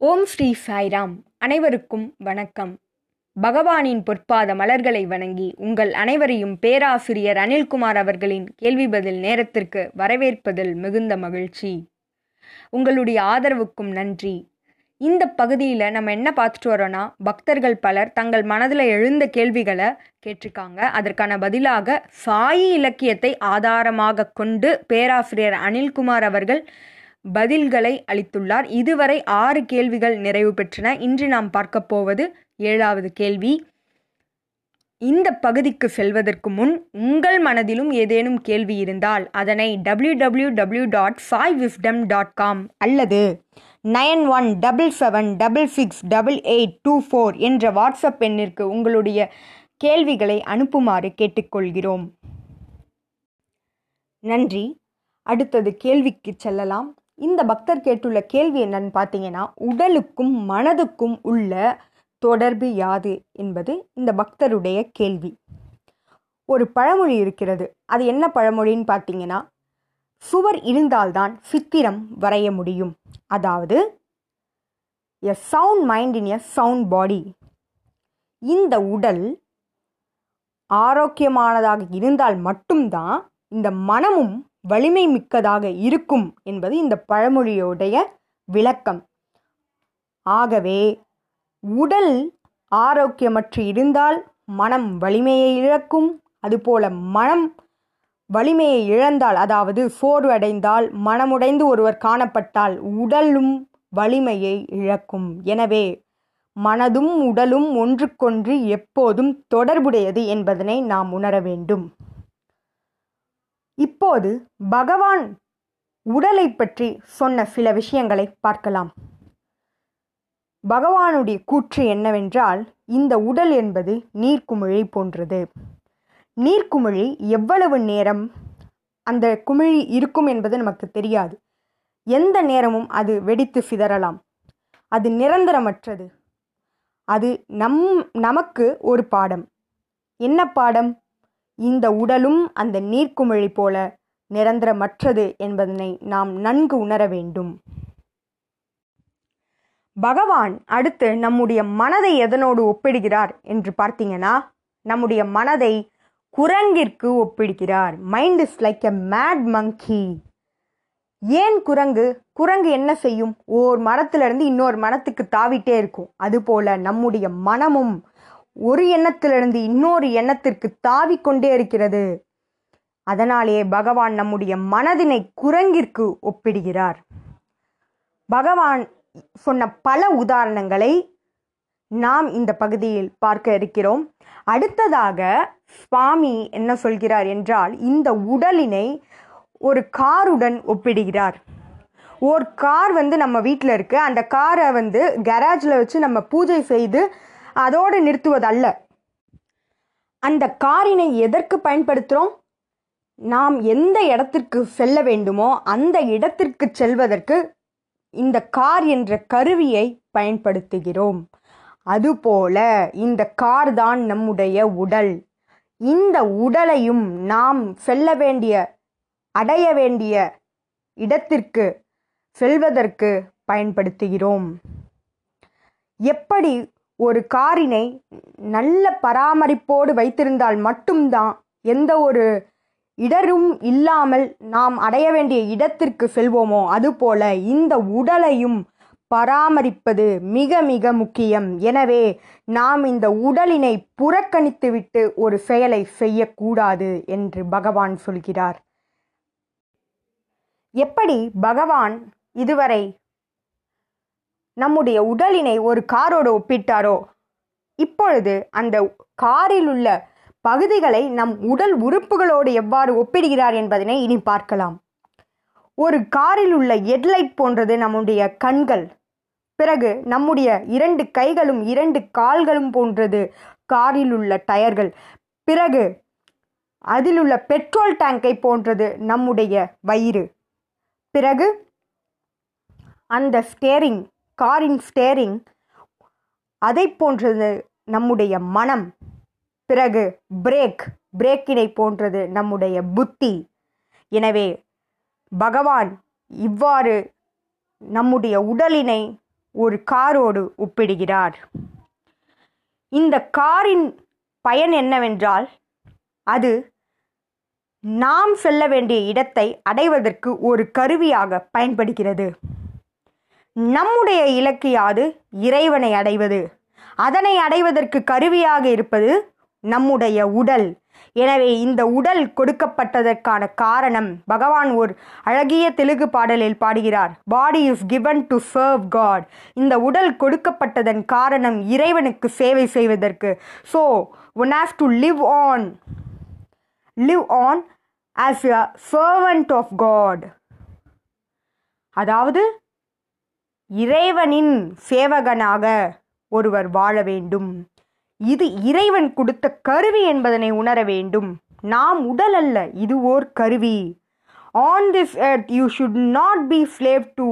ஓம் ஸ்ரீ சாய்ராம். அனைவருக்கும் வணக்கம். பகவானின் பொற்பாத மலர்களை வணங்கி உங்கள் அனைவரையும் பேராசிரியர் அனில்குமார் அவர்களின் கேள்வி பதில் நேரத்திற்கு வரவேற்பதில் மிகுந்த மகிழ்ச்சி. உங்களுடைய ஆதரவுக்கும் நன்றி. இந்த பகுதியில் நம்ம என்ன பார்த்துட்டு வரோன்னா பக்தர்கள் பலர் தங்கள் மனதில் எழுந்த கேள்விகளை கேட்டிருக்காங்க. அதற்கான பதிலாக சாயி இலக்கியத்தை ஆதாரமாக கொண்டு பேராசிரியர் அனில்குமார் அவர்கள் பதில்களை அளித்துள்ளார். இதுவரை ஆறு கேள்விகள் நிறைவு பெற்றன. இன்று நாம் பார்க்க போவது ஏழாவது கேள்வி. இந்த பகுதிக்கு செல்வதற்கு முன் உங்கள் மனதிலும் ஏதேனும் கேள்வி இருந்தால் அதனை W W W dot five wisdom dot com அல்லது nine one double seven double six double eight two four என்ற வாட்ஸ்அப் எண்ணிற்கு உங்களுடைய கேள்விகளை அனுப்புமாறு கேட்டுக்கொள்கிறோம். நன்றி. அடுத்தது கேள்விக்கு செல்லலாம். இந்த பக்தர் கேட்டுள்ள கேள்வி என்னன்னு பார்த்தீங்கன்னா உடலுக்கும் மனதுக்கும் உள்ள தொடர்பு யாது என்பது இந்த பக்தருடைய கேள்வி. ஒரு பழமொழி இருக்கிறது. அது என்ன பழமொழின்னு பார்த்தீங்கன்னா சுவர் இருந்தால்தான் சித்திரம் வரைய முடியும். அதாவது a sound mind in a sound body இந்த உடல் ஆரோக்கியமானதாக இருந்தால் மட்டும்தான் இந்த மனமும் வலிமை மிக்கதாக இருக்கும் என்பது இந்த பழமொழியோடைய விளக்கம். ஆகவே உடல் ஆரோக்கியமற்று இருந்தால் மனம் வலிமையை இழக்கும். அதுபோல மனம் வலிமையை இழந்தால் அதாவது சோர்வடைந்தால் மனமுடைந்து ஒருவர் காணப்பட்டால் உடலும் வலிமையை இழக்கும். எனவே மனதும் உடலும் ஒன்றுக்கொன்று எப்போதும் தொடர்புடையது என்பதனை நாம் உணர வேண்டும். இப்போது பகவான் உடலை பற்றி சொன்ன சில விஷயங்களை பார்க்கலாம். பகவானுடைய கூற்று என்னவென்றால் இந்த உடல் என்பது நீர்க்குமிழி போன்றது. நீர்க்குமிழி எவ்வளவு நேரம் அந்த குமிழி இருக்கும் என்பது நமக்கு தெரியாது. எந்த நேரமும் அது வெடித்து சிதறலாம். அது நிரந்தரமற்றது. அது நம் நமக்கு ஒரு பாடம். என்ன பாடம்? இந்த உடலும் அந்த நீர்க்குமிழி போல நிரந்தரமற்றது என்பதனை நாம் நன்கு உணர வேண்டும். பகவான் அடுத்து நம்முடைய மனதை எதனோடு ஒப்பிடுகிறார் என்று பார்த்தீங்கன்னா நம்முடைய மனதை குரங்கிற்கு ஒப்பிடுகிறார். Mind is like a mad monkey ஏன் குரங்கு? குரங்கு என்ன செய்யும்? ஓர் மரத்திலிருந்து இன்னொரு மரத்துக்கு தாவிட்டே இருக்கும். அதுபோல நம்முடைய மனமும் ஒரு எண்ணத்திலிருந்து இன்னொரு எண்ணத்திற்கு தாவிக்கொண்டே இருக்கிறது. அதனாலே பகவான் நம்முடைய மனதினை குரங்கிற்கு ஒப்பிடுகிறார். பகவான் சொன்ன பல உதாரணங்களை நாம் இந்த பகுதியில் பார்க்க இருக்கிறோம். அடுத்ததாக சுவாமி என்ன சொல்கிறார் என்றால் இந்த உடலினை ஒரு காருடன் ஒப்பிடுகிறார். ஒரு கார் வந்து நம்ம வீட்டில் இருக்குது அந்த காரை வந்து கராஜில் வச்சு நம்ம பூஜை செய்து அதோடு நிறுத்துவதல்ல. அந்த காரினை எதற்கு பயன்படுத்துகிறோம் நாம் எந்த இடத்திற்கு செல்ல வேண்டுமோ அந்த இடத்திற்கு செல்வதற்கு இந்த கார் என்ற கருவியை பயன்படுத்துகிறோம். அதுபோல இந்த கார் தான் நம்முடைய உடல். இந்த உடலையும் நாம் செல்ல வேண்டிய அடைய வேண்டிய இடத்திற்கு செல்வதற்கு பயன்படுத்துகிறோம். எப்படி ஒரு காரினை நல்ல பராமரிப்போடு வைத்திருந்தால் மட்டும்தான் எந்த ஒரு இடரும் இல்லாமல் நாம் அடைய வேண்டிய இடத்திற்கு செல்வோமோ? அதுபோல இந்த உடலையும் பராமரிப்பது மிக மிக முக்கியம். எனவே நாம் இந்த உடலினை புறக்கணித்துவிட்டு ஒரு செயலை செய்யக்கூடாது என்று பகவான் சொல்கிறார். எப்படி? பகவான் இதுவரை நம்முடைய உடலினை ஒரு காரோடு ஒப்பிட்டாரோ? இப்பொழுது அந்த காரில் உள்ள பகுதிகளை நம் உடல் உறுப்புகளோடு எவ்வாறு ஒப்பிடுகிறார் என்பதனை இனி பார்க்கலாம். ஒரு காரில் உள்ள ஹெட்லைட் போன்றது நம்முடைய கண்கள். பிறகு நம்முடைய இரண்டு கைகளும் இரண்டு கால்களும் போன்றது காரில் உள்ள டயர்கள். பிறகு அதில் உள்ள பெட்ரோல் டேங்கை போன்றது நம்முடைய வயிறு. பிறகு அந்த ஸ்டேரிங் காரின் ஸ்டேரிங் அதை போன்றது நம்முடைய மனம். பிறகு பிரேக் பிரேக்கினை போன்றது நம்முடைய புத்தி. எனவே பகவான் இவ்வாறு நம்முடைய உடலினை ஒரு காரோடு ஒப்பிடுகிறார். இந்த காரின் பயன் என்னவென்றால் அது நாம் செல்ல வேண்டிய இடத்தை அடைவதற்கு ஒரு கருவியாக பயன்படுகிறது. நம்முடைய இலக்கு யாது இறைவனை அடைவது? அதனை அடைவதற்கு கருவியாக இருப்பது நம்முடைய உடல். எனவே இந்த உடல் கொடுக்கப்பட்டதற்கான காரணம் பகவான் ஒரு அழகிய தெலுங்கு பாடலில் பாடுகிறார். Body is given to serve God இந்த உடல் கொடுக்கப்பட்டதன் காரணம் இறைவனுக்கு சேவை செய்வதற்கு. So one has to live on live on as a servant of God அதாவது இறைவனின் சேவகனாக ஒருவர் வாழ வேண்டும். இது இறைவன் கொடுத்த கருவி என்பதனை உணர வேண்டும். நாம் உடல் அல்ல இது ஓர் கருவி. On this earth you should not be slave to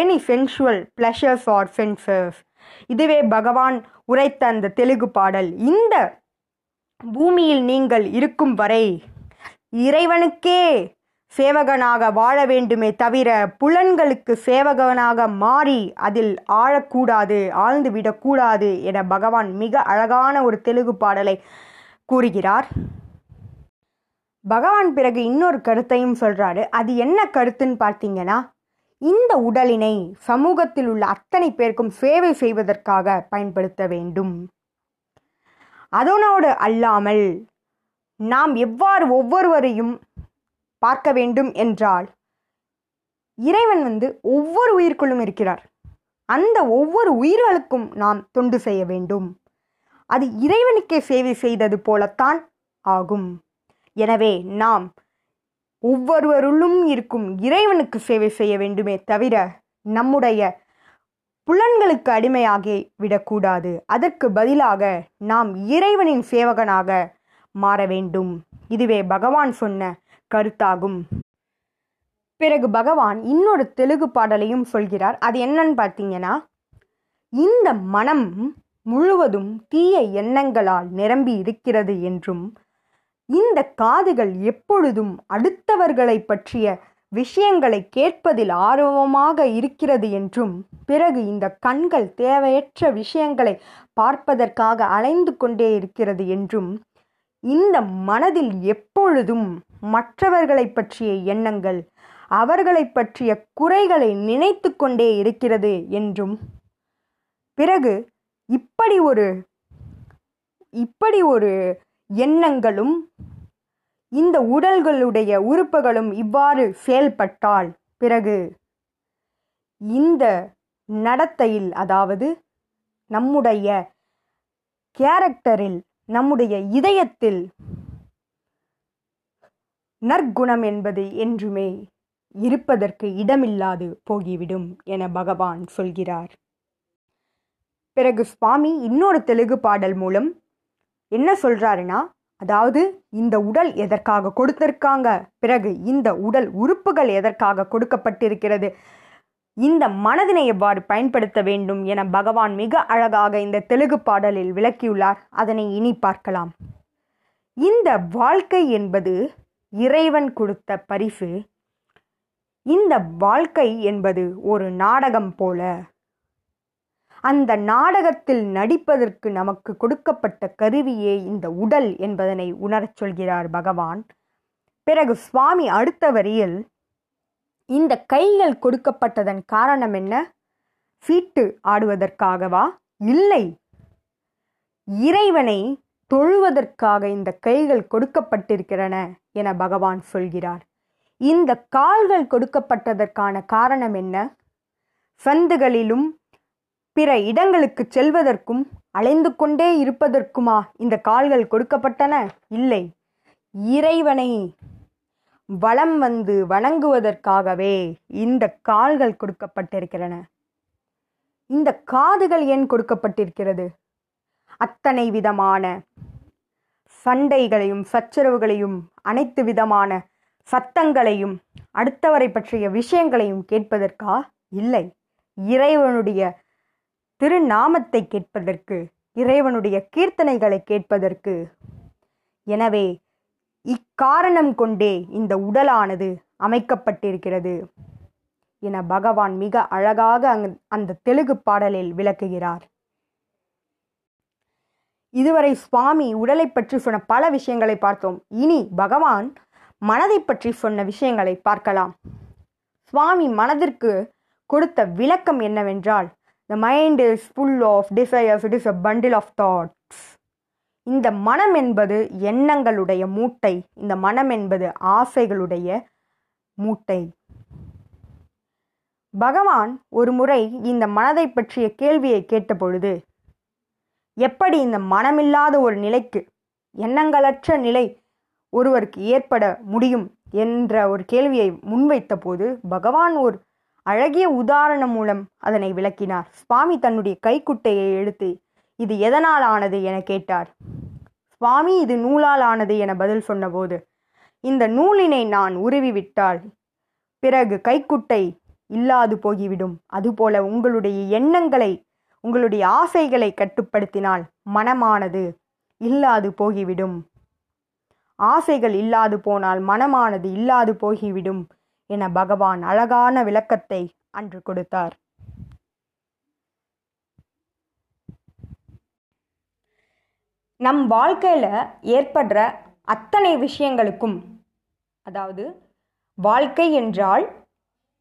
any sensual pleasures or senses இதுவே பகவான் உரைத்த அந்த தெலுங்கு பாடல். இந்த பூமியில் நீங்கள் இருக்கும் வரை இறைவனுக்கே சேவகனாக வாழ வேண்டுமே தவிர புலன்களுக்கு சேவகனாக மாறி அதில் ஆழக்கூடாது ஆழ்ந்து விடக்கூடாது என பகவான் மிக அழகான ஒரு தெலுங்கு பாடலை கூறுகிறார். பகவான் பிறகு இன்னொரு கருத்தையும் சொல்றாரு. அது என்ன கருத்துன்னு பார்த்தீங்கன்னா இந்த உடலினை சமூகத்தில் உள்ள அத்தனை பேருக்கும் சேவை செய்வதற்காக பயன்படுத்த வேண்டும். அதனோடு அல்லாமல் நாம் எவ்வாறு ஒவ்வொருவரையும் பார்க்க வேண்டும் என்றால் இறைவன் வந்து ஒவ்வொரு உயிர்க்குள்ளும் இருக்கிறார். அந்த ஒவ்வொரு உயிர்களுக்கும் நாம் தொண்டு செய்ய வேண்டும். அது இறைவனுக்கே சேவை செய்தது போலத்தான் ஆகும். எனவே நாம் ஒவ்வொருவருள்ளும் இருக்கும் இறைவனுக்கு சேவை செய்ய வேண்டுமே தவிர நம்முடைய புலன்களுக்கு அடிமையாகி விடக்கூடாது. அதற்கு பதிலாக நாம் இறைவனின் சேவகனாக மாற வேண்டும். இதுவே பகவான் சொன்ன கருத்தாகும். பிறகு பகவான் இன்னொரு தெலுங்கு பாடலையும் சொல்கிறார். அது என்னன்னு பார்த்தீங்கன்னா இந்த மனம் முழுவதும் தீய எண்ணங்களால் நிரம்பி இருக்கிறது என்றும் இந்த காதுகள் எப்பொழுதும் அடுத்தவர்களை பற்றிய விஷயங்களை கேட்பதில் ஆர்வமாக இருக்கிறது என்றும் பிறகு இந்த கண்கள் தேவையற்ற விஷயங்களை பார்ப்பதற்காக அலைந்து கொண்டே இருக்கிறது என்றும் இந்த மனதில் எப்பொழுதும் மற்றவர்களை பற்றிய எண்ணங்கள் அவர்களை பற்றிய குறைகளை நினைத்து கொண்டே இருக்கிறது என்றும் பிறகு இப்படி ஒரு இப்படி ஒரு எண்ணங்களும் இந்த உடல்களுடைய உறுப்புகளும் இவ்வாறு செயல்பட்டால் பிறகு இந்த நடத்தையில் அதாவது நம்முடைய கேரக்டரில் நம்முடைய இதயத்தில் நற்குணம் என்பது என்றுமே இருப்பதற்கு இடமில்லாது போகிவிடும் என பகவான் சொல்கிறார். பிறகு சுவாமி இன்னொரு தெலுங்கு பாடல் மூலம் என்ன சொல்றாருன்னா அதாவது இந்த உடல் எதற்காக கொடுத்திருக்காங்க? பிறகு இந்த உடல் உறுப்புகள் எதற்காக கொடுக்கப்பட்டிருக்கிறது? இந்த மனதினை எவ்வாறு பயன்படுத்த வேண்டும் என பகவான் மிக அழகாக இந்த தெலுங்கு பாடலில் விளக்கியுள்ளார். அதனை இனி பார்க்கலாம். இந்த வாழ்க்கை என்பது இறைவன் கொடுத்த பரிசு. இந்த வாழ்க்கை என்பது ஒரு நாடகம் போல. அந்த நாடகத்தில் நடிப்பதற்கு நமக்கு கொடுக்கப்பட்ட கருவியே இந்த உடல் என்பதனை உணரச் சொல்கிறார் பகவான். பிறகு சுவாமி அடுத்த வரியில் இந்த கைகள் கொடுக்கப்பட்டதன் காரணம் என்ன? சீட்டு ஆடுவதற்காகவா? இல்லை. இறைவனை தொழுவதற்காக இந்த கைகள் கொடுக்கப்பட்டிருக்கிறன என பகவான் சொல்கிறார். இந்த கால்கள் கொடுக்கப்பட்டதற்கான காரணம் என்ன? சந்துகளிலும் பிற இடங்களுக்கு செல்வதற்கும் அலைந்து கொண்டே இருப்பதற்குமா இந்த கால்கள் கொடுக்கப்பட்டன? இல்லை. இறைவனை வளம் வந்து வணங்குவதற்காகவே இந்த கால்கள் கொடுக்கப்பட்டிருக்கிறன இந்த காதுகள் ஏன் கொடுக்கப்பட்டிருக்கிறது? அத்தனை விதமான சண்டைகளையும் சச்சரவுகளையும் அனைத்து விதமான சத்தங்களையும் அடுத்தவரை பற்றிய விஷயங்களையும் கேட்பதற்கா? இல்லை. இறைவனுடைய திருநாமத்தை கேட்பதற்கு இறைவனுடைய கீர்த்தனைகளை கேட்பதற்கு. எனவே இக்காரணம் கொண்டே இந்த உடலானது அமைக்கப்பட்டிருக்கிறது என பகவான் மிக அழகாக அங் அந்த தெலுங்கு பாடலில் விளக்குகிறார். இதுவரை சுவாமி உடலை பற்றி சொன்ன பல விஷயங்களை பார்த்தோம். இனி பகவான் மனதை பற்றி சொன்ன விஷயங்களை பார்க்கலாம். சுவாமி மனதிற்கு கொடுத்த விளக்கம் என்னவென்றால் the mind is full of desires it is a bundle of thoughts இந்த மனம் என்பது எண்ணங்களுடைய மூட்டை. இந்த மனம் என்பது ஆசைகளுடைய மூட்டை. பகவான் ஒரு முறை இந்த மனதை பற்றிய கேள்வியை கேட்டபொழுது எப்படி இந்த மனமில்லாத ஒரு நிலைக்கு எண்ணங்களற்ற நிலை ஒருவருக்கு ஏற்பட முடியும்? என்ற ஒரு கேள்வியை முன்வைத்த போது பகவான் ஒரு அழகிய உதாரணம் மூலம் அதனை விளக்கினார். சுவாமி தன்னுடைய கைக்குட்டையை எடுத்து இது எதனால் ஆனது என கேட்டார். சுவாமி இது நூலால் ஆனது என பதில் சொன்னபோது இந்த நூலினை நான் உருவிவிட்டால் பிறகு கைக்குட்டை இல்லாது போகிவிடும். அதுபோல உங்களுடைய எண்ணங்களை உங்களுடைய ஆசைகளை கட்டுப்படுத்தினால் மனமானது இல்லாது போகிவிடும். ஆசைகள் இல்லாது போனால் மனமானது இல்லாது போகிவிடும் என பகவான் அழகான விளக்கத்தை அன்று கொடுத்தார். நம் வாழ்க்கையில் ஏற்படுற அத்தனை விஷயங்களுக்கும் அதாவது வாழ்க்கை என்றால்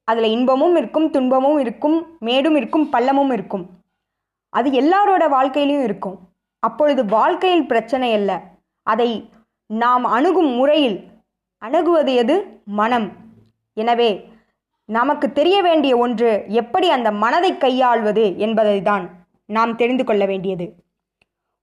அதில் இன்பமும் இருக்கும் துன்பமும் இருக்கும் மேடும் இருக்கும் பள்ளமும் இருக்கும். அது எல்லாரோட வாழ்க்கையிலையும் இருக்கும். அப்பொழுது வாழ்க்கையில் பிரச்சனை அல்ல. அதை நாம் அணுகும் முறையில் அணுகுவது எது? மனம். எனவே நமக்கு தெரிய வேண்டிய ஒன்று எப்படி அந்த மனதை கையாள்வது என்பதை தான் நாம் தெரிந்து கொள்ள வேண்டியது.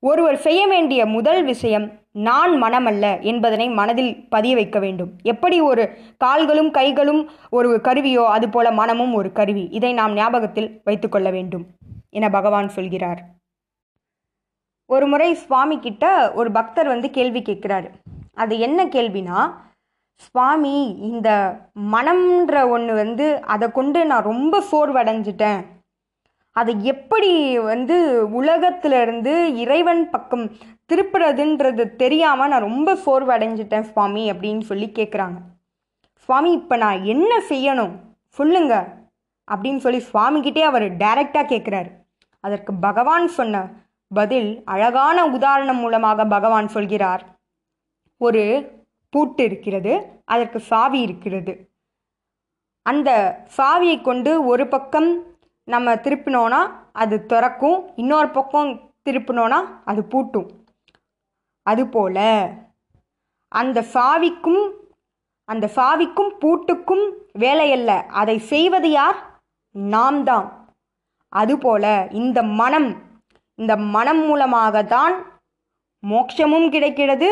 ஒருவர் செய்ய வேண்டிய முதல் விஷயம் நான் மனமல்ல என்பதனை மனதில் பதிய வைக்க வேண்டும். எப்படி ஒரு கால்களும் கைகளும் ஒரு கருவியோ அதுபோல மனமும் ஒரு கருவி? இதை நாம் ஞாபகத்தில் வைத்துக்கொள்ள வேண்டும் என பகவான் சொல்கிறார். ஒரு முறை சுவாமி கிட்ட ஒரு பக்தர் வந்து கேள்வி கேட்கிறார். அது என்ன கேள்வினா சுவாமி இந்த மனம்ன்ற ஒன்று வந்து அதை கொண்டு நான் ரொம்ப சோர்வடைஞ்சிட்டேன். அதை எப்படி வந்து உலகத்துலேருந்து இறைவன் பக்கம் திருப்புறதுன்றது தெரியாமல் நான் ரொம்ப சோர்வடைஞ்சிட்டேன் சுவாமி அப்படின்னு சொல்லி கேட்குறாங்க சுவாமி இப்போ நான் என்ன செய்யணும்? சொல்லுங்க. அப்படின்னு சொல்லி சுவாமிகிட்டே அவர் டைரெக்டாக கேட்குறாரு அதற்கு பகவான் சொன்ன பதில் அழகான உதாரணம் மூலமாக பகவான் சொல்கிறார். ஒரு பூட்டு இருக்கிறது அதற்கு சாவி இருக்கிறது. அந்த சாவியை கொண்டு ஒரு பக்கம் நம்ம திருப்பினோன்னா அது திறக்கும். இன்னொரு பக்கம் திருப்பினோன்னா அது பூட்டும். அதுபோல் அந்த சாவிக்கும் அந்த சாவிக்கும் பூட்டுக்கும் வேலையல்ல. அதை செய்வது யார்? நாம் தான் அதுபோல இந்த மனம் இந்த மனம் மூலமாக தான் மோட்சமும் கிடைக்கிறது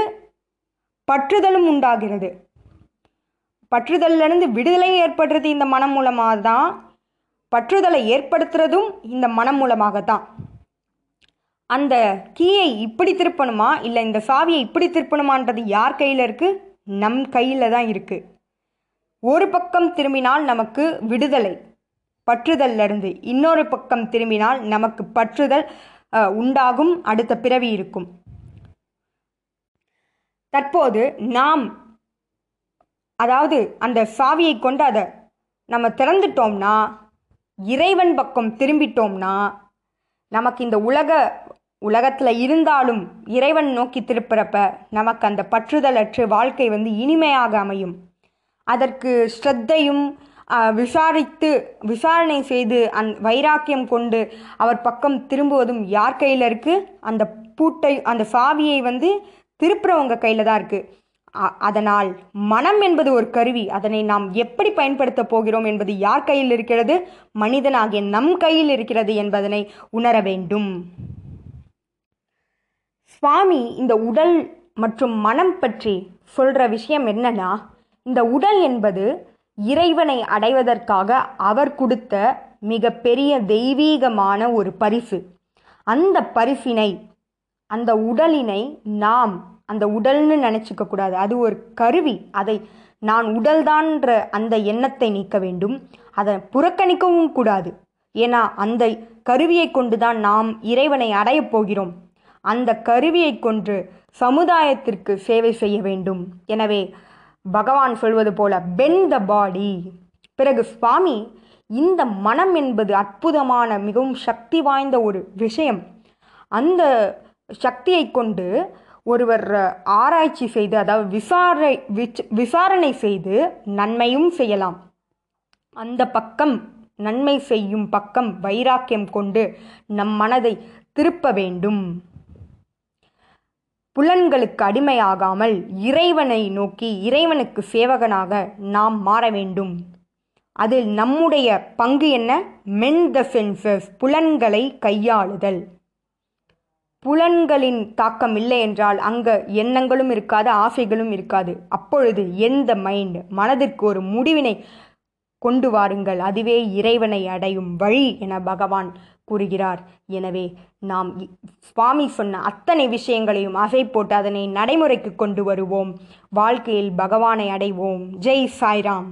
பற்றுதலும் உண்டாகிறது. பற்றுதலிருந்து விடுதலை ஏற்படுறது இந்த மனம் மூலமாக தான் பற்றுதலை ஏற்படுத்துறதும் இந்த மனம் மூலமாக தான் அந்த கீயை இப்படி திருப்பணுமா? இல்லை இந்த சாவியை இப்படி திருப்பணுமான்றது யார் கையில் இருக்குது நம் கையில் தான் இருக்குது ஒரு பக்கம் திரும்பினால் நமக்கு விடுதலை பற்றுதல்ல இருந்து இன்னொரு பக்கம் திரும்பினால் நமக்கு பற்றுதல் உண்டாகும் அடுத்த பிறவி இருக்கும். தற்போது நாம் அதாவது அந்த சாவியை கொண்டு அதை நம்ம திறந்துட்டோம்னா இறைவன் பக்கம் திரும்பிட்டோம்னா நமக்கு இந்த உலக உலகத்தில் இருந்தாலும் இறைவன் நோக்கி திருப்புறப்ப நமக்கு அந்த பற்றுதலற்று வாழ்க்கை வந்து இனிமையாக அமையும். அதற்கு ஸ்ரத்தையும் விசாரித்து விசாரணை செய்து அந் வைராக்கியம் கொண்டு அவர் பக்கம் திரும்புவதும் யார் கையில் இருக்குது அந்த பூட்டை அந்த சாவியை வந்து திருப்புறவங்க கையில் தான் இருக்குது அதனால் மனம் என்பது ஒரு கருவி. அதனை நாம் எப்படி பயன்படுத்த போகிறோம் என்பது யார் கையில் இருக்கிறது? மனிதனாகிய நம் கையில் இருக்கிறது என்பதனை உணர வேண்டும். சுவாமி இந்த உடல் மற்றும் மனம் பற்றி சொல்கிற விஷயம் என்னன்னா இந்த உடல் என்பது இறைவனை அடைவதற்காக அவர் கொடுத்த மிகப்பெரிய தெய்வீகமான ஒரு பரிசு. அந்த பரிசினை அந்த உடலினை நாம் அந்த உடல்னு நினச்சிக்க கூடாது. அது ஒரு கருவி. அதை நான் உடல்தான்ற அந்த எண்ணத்தை நீக்க வேண்டும். அதை புறக்கணிக்கவும் கூடாது. ஏன்னா அந்த கருவியை கொண்டு தான் நாம் இறைவனை அடையப் போகிறோம். அந்த கருவியை கொண்டு சமுதாயத்திற்கு சேவை செய்ய வேண்டும். எனவே பகவான் சொல்வது போல பென் த பாடி பிறகு சுவாமி இந்த மனம் என்பது அற்புதமான மிகவும் சக்தி வாய்ந்த ஒரு விஷயம். அந்த சக்தியை கொண்டு ஒருவர் ஆராய்ச்சி செய்து அதாவது விசாரை விசாரணை செய்து நன்மையும் செய்யலாம். அந்த பக்கம் நன்மை செய்யும் பக்கம் வைராக்கியம் கொண்டு நம் மனதை திருப்ப வேண்டும். புலன்களுக்கு அடிமையாகாமல் இறைவனை நோக்கி இறைவனுக்கு சேவகனாக நாம் மாற வேண்டும். அதில் நம்முடைய பங்கு என்ன? மென் த சென்சஸ் புலன்களை கையாளுதல். புலன்களின் தாக்கம் இல்லை என்றால் அங்க எண்ணங்களும் இருக்காது ஆசைகளும் இருக்காது. அப்பொழுது எந்த மைண்ட் மனதிற்கு ஒரு முடிவினை கொண்டு வாருங்கள். அதுவே இறைவனை அடையும் வழி என பகவான் கூறுகிறார். எனவே நாம் சுவாமி சொன்ன அத்தனை விஷயங்களையும் அசை போட்டு அதனை நடைமுறைக்கு கொண்டு வருவோம். வாழ்க்கையில் பகவானை அடைவோம். ஜெய் சாய்ராம்.